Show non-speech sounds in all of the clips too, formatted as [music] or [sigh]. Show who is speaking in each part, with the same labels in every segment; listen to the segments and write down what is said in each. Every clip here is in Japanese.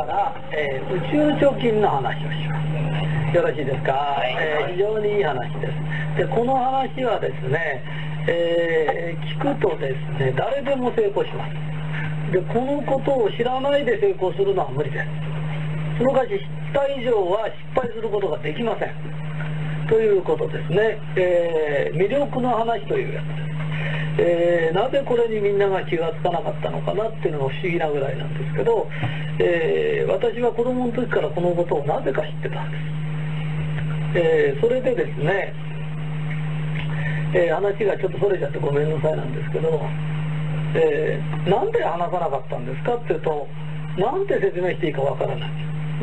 Speaker 1: から、えー宇宙貯金の話をします。よろしいですか、えー非常にいい話です。で、この話はですね、えー聞くとですね、誰でも成功します。で、このことを知らないで成功するのは無理です。その代わり知った以上は失敗することができません。ということですね、えー魅力の話というやつです。えーなぜこれにみんなが気がつかなかったのかなっていうのが不思議なぐらいなんですけど、えー私は子供の時からこのことをなぜか知ってたんです。えーそれでですね、え話がちょっとそれちゃってごめんなさいなんですけど、えーなんで話さなかったんですかっていうと、なんて説明していいかわからない。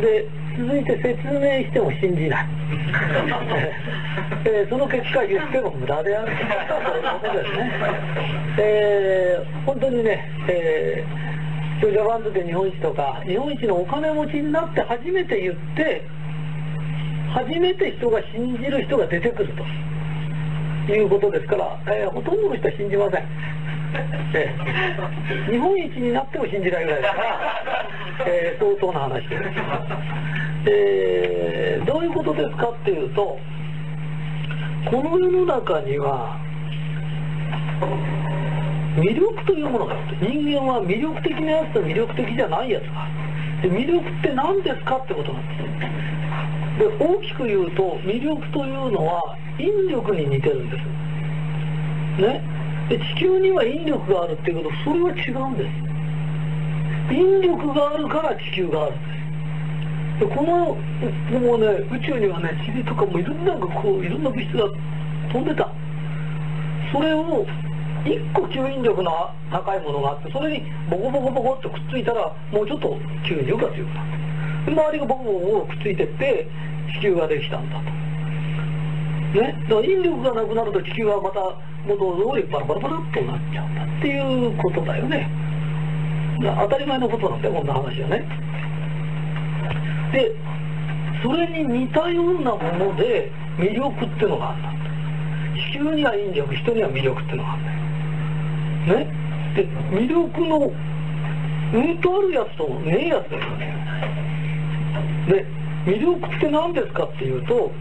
Speaker 1: で、続いて説明しても信じない。[laughs] えーその結果言っても無駄であるということですね。えー本当にね、えー、ジャパンズで日本一とか、日本一のお金持ちになって初めて言って、初めて人が信じる人が出てくるということですから、えーほとんどの人は信じません。えー日本一になっても信じないぐらいですから、えー相当な話です。えーどういうことですかっていうと、この世の中には、魅力というものがあって、人間は魅力的なやつと魅力的じゃないやつが。で魅力って何ですかってことなんです。で大きく言うと魅力というのは引力に似てるんです。ね、で地球には引力があるっていうことそれは違うんです。引力があるから地球があるで。このもうね宇宙にはね塵とかもいろんなこういろんな物質が飛んでた。それを一個吸引力の高いものがあってそれにボコボコボコっとくっついたらもうちょっと吸引力が強くなったで周りがボコボコボコくっついてって地球ができたんだとね？だから引力がなくなると地球はまた元通りバラバラバラっとなっちゃうんだっていうことだよね当たり前のことなんだよこんな話はね。でそれに似たようなもので魅力っていうのがあるんだ地球には引力人には魅力っていうのがあるんだよね？で魅力のうんとあるやつとねえやつだよね。で魅力って何ですかっていうと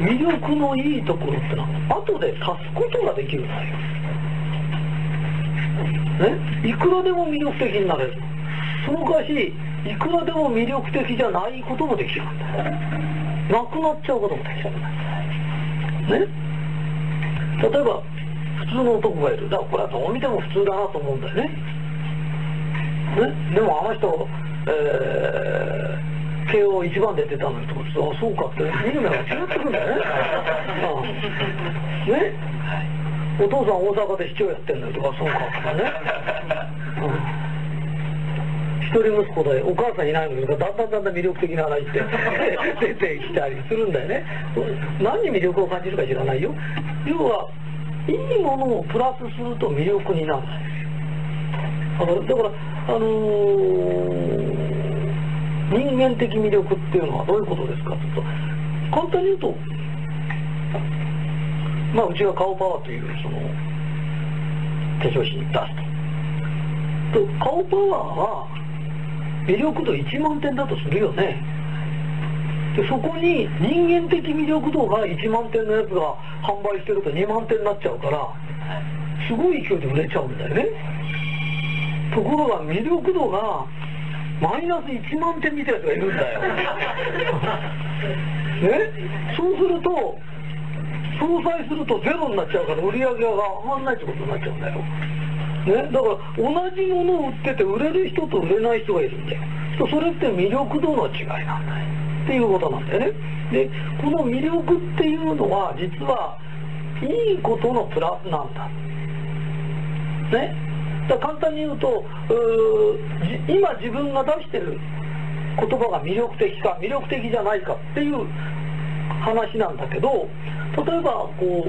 Speaker 1: 魅力のいいところってのは後で足すことができるんだよ。ねいくらでも魅力的になれる。その代わしいくらでも魅力的じゃないこともできるんだよ。なくなっちゃうこともできちゃうんだよ。ね例えば普通の男がいる。だからこれはどう見ても普通だなと思うんだよね。ねでもあの人、えー慶応一番で出たのにとかあそうかって見る目が違ってくんだよね、[laughs] うん、ねお父さん大阪で市長やってんのよとかそうかとかね、うん、一人息子でお母さんいないのにだんだんだんだん魅力的な話って [laughs] 出てきたりするんだよね。何に魅力を感じるか知らないよ。要はいいものをプラスすると魅力になるんですよだからあのー人間的魅力っていうのはどういうことですかというと簡単に言うとまあうちが顔パワーというその化粧品に出すと。と顔パワーは魅力度1万点だとするよね。でそこに人間的魅力度が1万点のやつが販売してると2万点になっちゃうからすごい勢いで売れちゃうんだよね。ところが魅力度がマイナス1万点みたいな人がいるんだよ。[laughs] ね？そうすると、相殺するとゼロになっちゃうから売り上げが上がんないってことになっちゃうんだよ。ね、だから同じものを売ってて売れる人と売れない人がいるんだよ。それって魅力度の違いなんだよ。っていうことなんだよね。で、この魅力っていうのは実はいいことのプラスなんだ。ね、だ簡単に言うと今自分が出してる言葉が魅力的か魅力的じゃないかっていう話なんだけど例えばこ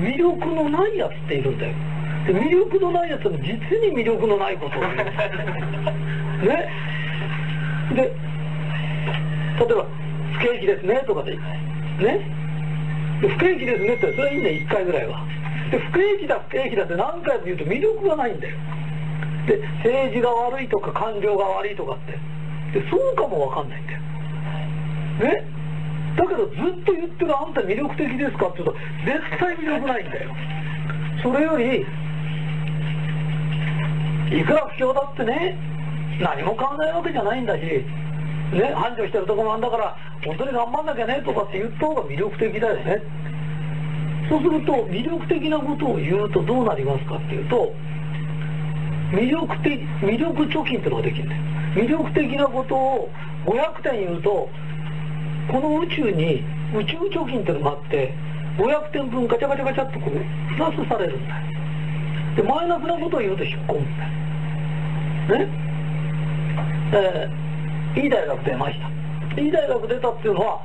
Speaker 1: う魅力のないやつっているんだよ。で魅力のないやつも実に魅力のないことを言う。[laughs] ね。で例えば不景気ですねとかでね。で不景気ですねってそれはいいね1回ぐらいは。で不景気だ不景気だって何回も言うと魅力がないんだよ。で政治が悪いとか官僚が悪いとかって。でそうかもわかんないんだよ。ねだけどずっと言ってるあんた魅力的ですかって言うと絶対魅力ないんだよ。それよりいくら不況だってね何も考えるわけじゃないんだしね繁盛してるとこもあんだから本当に頑張んなきゃねとかって言った方が魅力的だよね。そうすると魅力的なことを言うとどうなりますかっていうと魅力的魅力貯金ってのができるんだよ。魅力的なことを500点言うとこの宇宙に宇宙貯金ってのがあって500点分ガチャガチャガチャっとこうプラスされるんだよ。でマイナスなことを言うと引っ込むんだよね？えー、いい大学出ました。いい大学出たっていうのは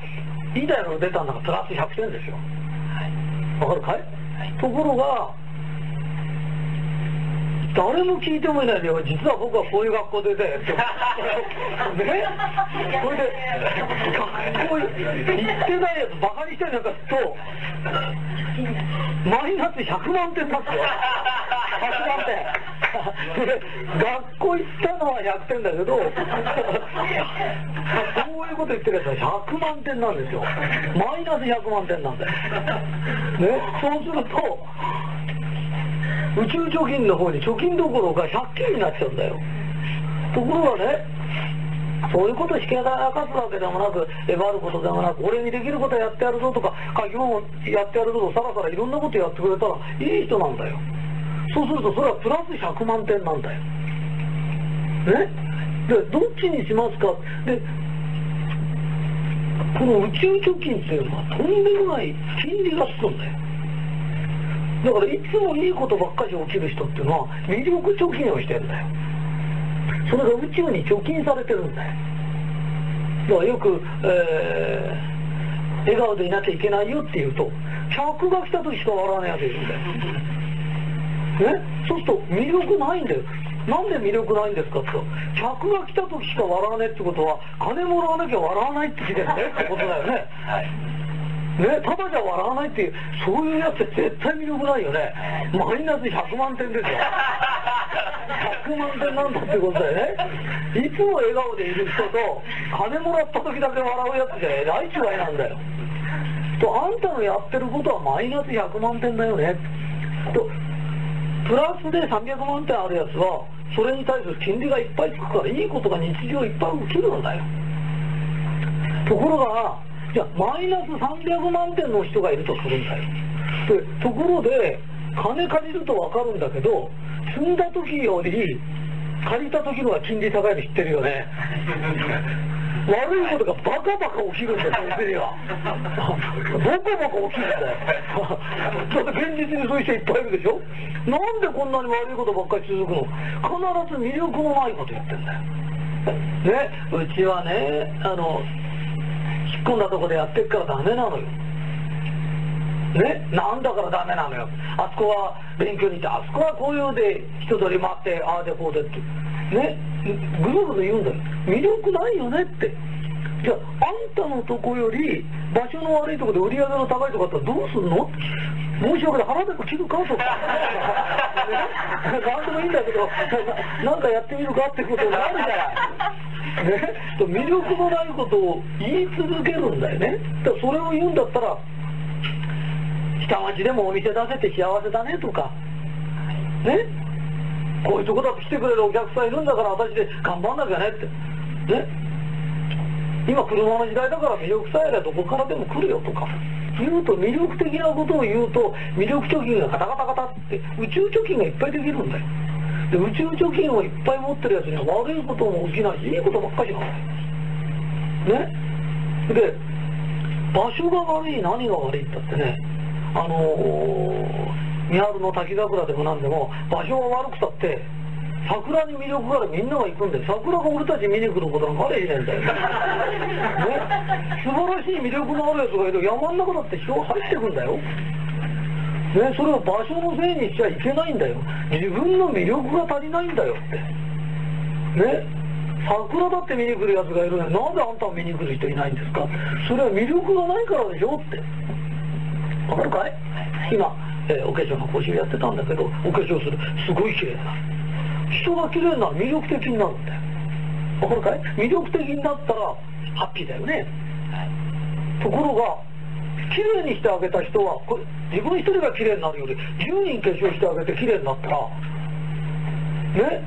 Speaker 1: いい大学出たんだからプラス100点ですよわかるかい、はい、ところが誰も聞いてもいないでよ。実は僕はこういう学校でね [laughs] ね？これで学校行ってないやつバカにしたりなんかとマイナス100万点だって。よ100万点。学校行ったのは100点だけどこういうこと言ってるやつは100万点なんですよ。マイナス100万点なんだよ。ね？そうすると宇宙貯金の方に貯金どころか借金になっちゃうんだよ。ところがねそういうことしけらかすわけでもなくえばることでもなく俺にできることやってやるぞとか書き物やってやるぞとかさらさらいろんなことやってくれたらいい人なんだよ。そうするとそれはプラス100万点なんだよ。ね？でどっちにしますか？でこの宇宙貯金っていうのはとんでもない金利がつくんだよ。だからいつもいいことばっかり起きる人っていうのは魅力貯金をしてるんだよ。それが宇宙に貯金されてるんだよ。だからよく、えー、笑顔でいなきゃいけないよって言うと客が来た時しか笑わないやついるんだよ。[laughs] ねそうすると魅力ないんだよ。なんで魅力ないんですかって客が来た時しか笑わないってことは金もらわなきゃ笑わないって聞いてるんだよってことだよね、[laughs] はいね、ただじゃ笑わないっていう、そういうやつって絶対魅力ないよね。マイナス100万点ですよ。100万点なんだってことだよね。いつも笑顔でいる人と、金もらった時だけ笑うやつじゃえらい違いなんだよ。と、あんたのやってることはマイナス100万点だよね。と、プラスで300万点あるやつは、それに対する金利がいっぱいつくから、いいことが日常いっぱい起きるんだよ。ところが、じゃあマイナス300万点の人がいるとするんだよでところで金借りると分かるんだけど積んだ時より借りた時のが金利高いの知ってるよね [laughs] 悪いことがバカバカ起きるんだよ、先生には。バカバカ起きるんだよ。だって現実にそういう人いっぱいいるでしょ？なんでこんなに悪いことばっかり続くの？必ず魅力のないこと言ってんだよ。ね、うちはね、あの、引っ込んだとこでやってっからダメなのよ。ね？なんだからダメなのよ。あそこは勉強に行ってあそこはこういうで人取り回ってああでこうでって。ね？ぐるぐる言うんだよ。魅力ないよねって。じゃああんたのとこより場所の悪いとこで売り上げの高いとこだったらどうすんの？申し訳ない。腹でも切るか？とか。[laughs] 何でもいいんだけど。なんかやってみるかってことになるからね、魅力のないことを言い続けるんだよね。だそれを言うんだったら下町でもお店出せて幸せだねとかねこういうとこだと来てくれるお客さんいるんだから私で頑張んなきゃねって。ね。今車の時代だから魅力さえあればどこからでも来るよとか言うと魅力的なことを言うと魅力貯金がカタカタカタって宇宙貯金がいっぱいできるんだよ。で宇宙貯金をいっぱい持ってるやつには悪いことも起きないしいいことばっかりじゃなのね？で場所が悪い何が悪いったってねあのー、三春の滝桜でも何でも場所が悪くたって桜に魅力があるみんなが行くんで桜が俺たち見に来ることなんかあれへんねんだよ、ね、素晴らしい魅力のあるやつがいる山の中だって人が入ってくんだよ。ね、それを場所のせいにしちゃいけないんだよ。自分の魅力が足りないんだよって。ね桜だって見に来るやつがいるのになんであんた見に来る人いないんですか？それは魅力がないからでしょって。わかるかい？今、えー、お化粧の講習やってたんだけどお化粧する。すごい綺麗だ人が綺麗になる。魅力的になるんだよわかるかい？魅力的になったらハッピーだよね、ところが綺麗にしてあげた人はこれ自分一人が綺麗になるより10人化粧してあげて綺麗になったらね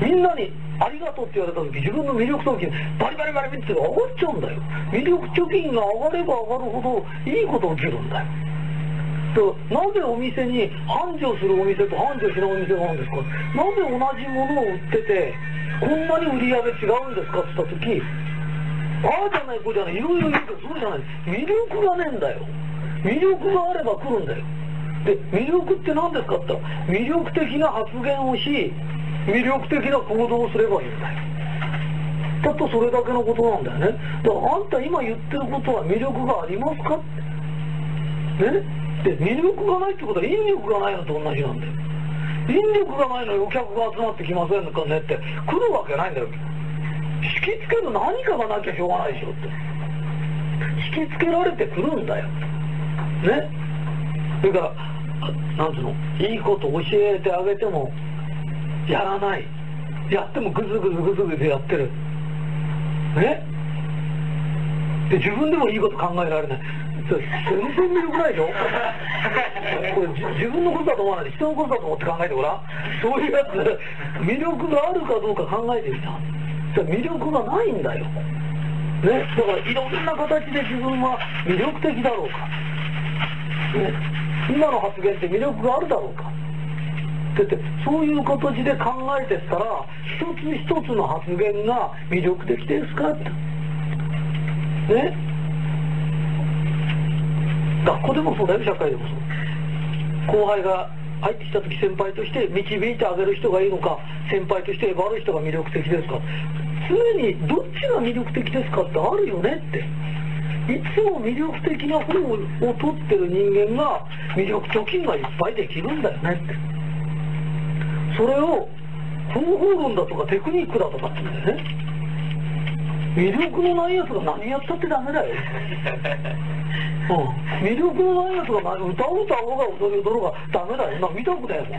Speaker 1: みんなにありがとうって言われた時自分の魅力貯金バリバリバリバリって上がっちゃうんだよ。魅力貯金が上がれば上がるほどいいこと起きるんだよ。なぜお店に繁盛するお店と繁盛しないお店があるんですか？なぜ同じものを売っててこんなに売り上げ違うんですか？って言った時ああじゃないこうじゃない。いろいろ言うけどそうじゃない魅力がねえんだよ魅力があれば来るんだよ。で魅力って何ですかって言ったら魅力的な発言をし魅力的な行動をすればいいんだよ。たったそれだけのことなんだよね。だからあんた今言ってることは魅力がありますかって。ね。で魅力がないってことは引力がないのと同じなんだよ。引力がないのにお客が集まってきませんかねって。来るわけないんだよ。引きつける何かがなきゃしょうがないでしょって。引きつけられてくるんだよ。ね。それからなんつうの？いいこと教えてあげてもやらない。やってもグズグズグズグズやってる。ね。で自分でもいいこと考えられない。全然魅力ないでしょ？これ自分のことだと思わないで人のことだと思って考えてごらん。そういうやつ魅力があるかどうか考えてみた魅力がないんだよ。ね、だからいろんな形で自分は魅力的だろうか、ね、今の発言って魅力があるだろうか。ってってそういう形で考えてったら一つ一つの発言が魅力的ですかって。ね。学校でもそうだよ社会でもそう。後輩が入ってきた時先輩として導いてあげる人がいいのか先輩として悪い人が魅力的ですか。常にどっちが魅力的ですかってあるよねって。いつも魅力的な方を取ってる人間が魅力貯金がいっぱいできるんだよねって。それを方法論だとかテクニックだとかって言うんだよね。魅力のないやつが何やったってダメだよ、魅力のないやつが歌う歌おうが踊り踊ろうがダメだよ。な見たくだよ [laughs] だか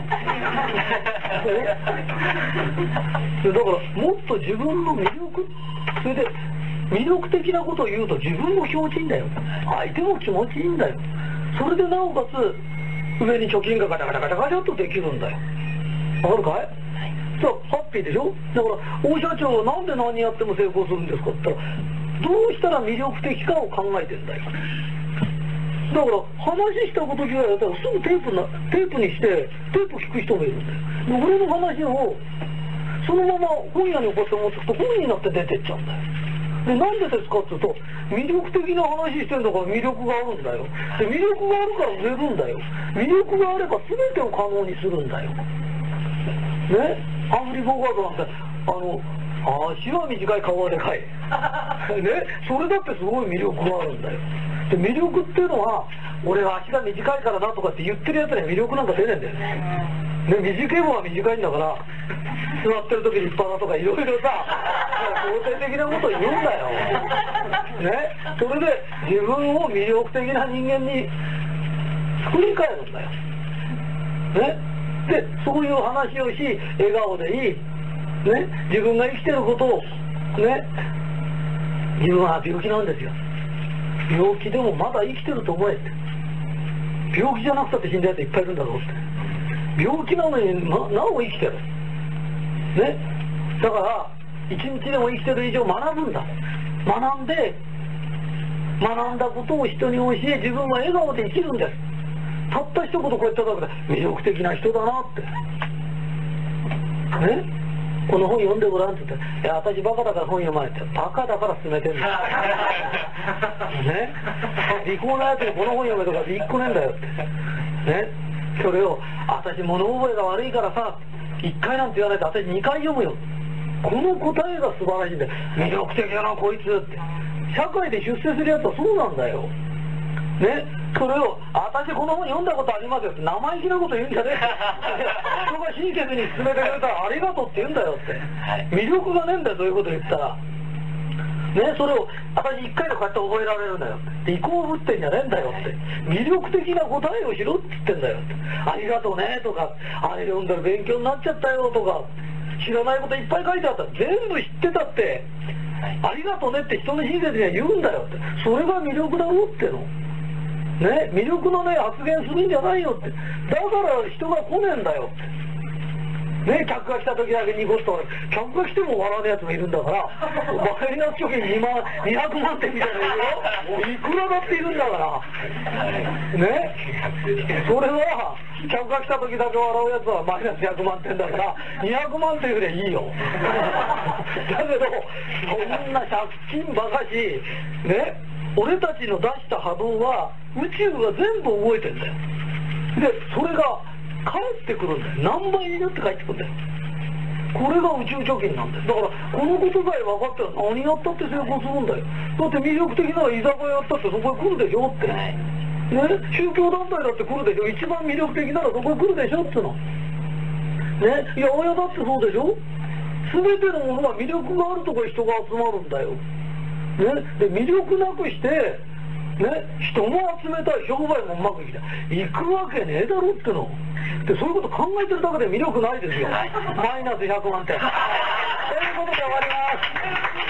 Speaker 1: らもっと自分の魅力それで魅力的なことを言うと自分も気持ちいいんだよ。相手も気持ちいいんだよ。それでなおかつ上に貯金がガチャガチャガチャガチャっとできるんだよ。わかるかい。そうハッピーでしょ？だから大社長はなんで何やっても成功するんですかって言ったらどうしたら魅力的かを考えてんだよだから話したことぐらいやったらすぐテープなテープにしてテープ聞く人もいるんだよ。俺の話をそのまま本屋にこうやって持ってくと本になって出てっちゃうんだよ。でなんでですかって言うと魅力的な話してんだから魅力があるんだよ。で魅力があるから売れるんだよ。魅力があれば全てを可能にするんだよ。ね？ハンフリー・ボーガードなんてあの足は短い顔はでかい。[laughs] ねそれだってすごい魅力があるんだよ。で魅力っていうのは俺は足が短いからだとかって言ってるやつには魅力なんか出ねえんだよ。ね短い方が短いんだから座ってる時立派だとかいろいろさ肯定的なこと言うんだよ。ねそれで自分を魅力的な人間に作り変えるんだよ。ねでそういう話をし笑顔でいい。ね自分が生きてることをね自分は病気なんですよ。病気でもまだ生きてると思えって。病気じゃなくたって死んだやついっぱいいるんだろうって。病気なのにななお生きてる。ね。だから一日でも生きてる以上学ぶんだ。学んで学んだことを人に教え自分は笑顔で生きるんです。たった一言こう言っただけで魅力的な人だなって。ね。この本読んでごらんって言ったら、いや、私バカだから本読まないって。バカだから進めてんだよ。ね。利口なやつにこの本読めとか一個ねえんだよって。ね。それを、私物覚えが悪いからさ、一回なんて言わないと私二回読むよ。この答えが素晴らしいんだよ。魅力的だな、こいつって。社会で出世するやつはそうなんだよ。ね、それを、私この本読んだことありますよって、生意気なこと言うんじゃねえ [laughs] 人が親切に進めてくれたらありがとうって言うんだよって。魅力がねえんだよ、そういうこと言ったら。ね、それを私一回でこうやって覚えられるんだよって。移行ぶってんじゃねえんだよって。魅力的な答えをしろって言ってんだよって。ありがとうねとか。あれ読んだら勉強になっちゃったよとか。知らないこといっぱい書いてあった。全部知ってたって。ありがとうねって人の親切には言うんだよって。それが魅力だろってのね魅力のね発言するんじゃないよって。だから人が来ねえんだよって。ね、客が来た時だけニコッと客が来ても笑うやつもいるんだからマイナス貯金2万200万点みたいなのいくらだっているんだから。ねそれは客が来た時だけ笑うやつはマイナス100万点だから200万点ぐらいいいよ。だけどそんな借金ばかしね俺たちの出した波動は宇宙が全部覚えてんだよ。でそれが返ってくるんだよ。何倍になって帰ってくるんだよ。これが宇宙貯金なんですだからこのことさえ分かったら何やったって成功するんだよ。だって魅力的なら居酒屋やったってそこへ来るでしょって、ね、宗教団体だって来るでしょ。一番魅力的ならそこへ来るでしょっての。ね？八百屋だってそうでしょ。全てのものは魅力があるとこへ人が集まるんだよ、ね、で魅力なくしてね、人も集めたい商売もうまくいきたい行くわけねえだろっての。でそういうこと考えてるだけで魅力ないですよ。[laughs] マイナス100万点。[laughs] ということで終わります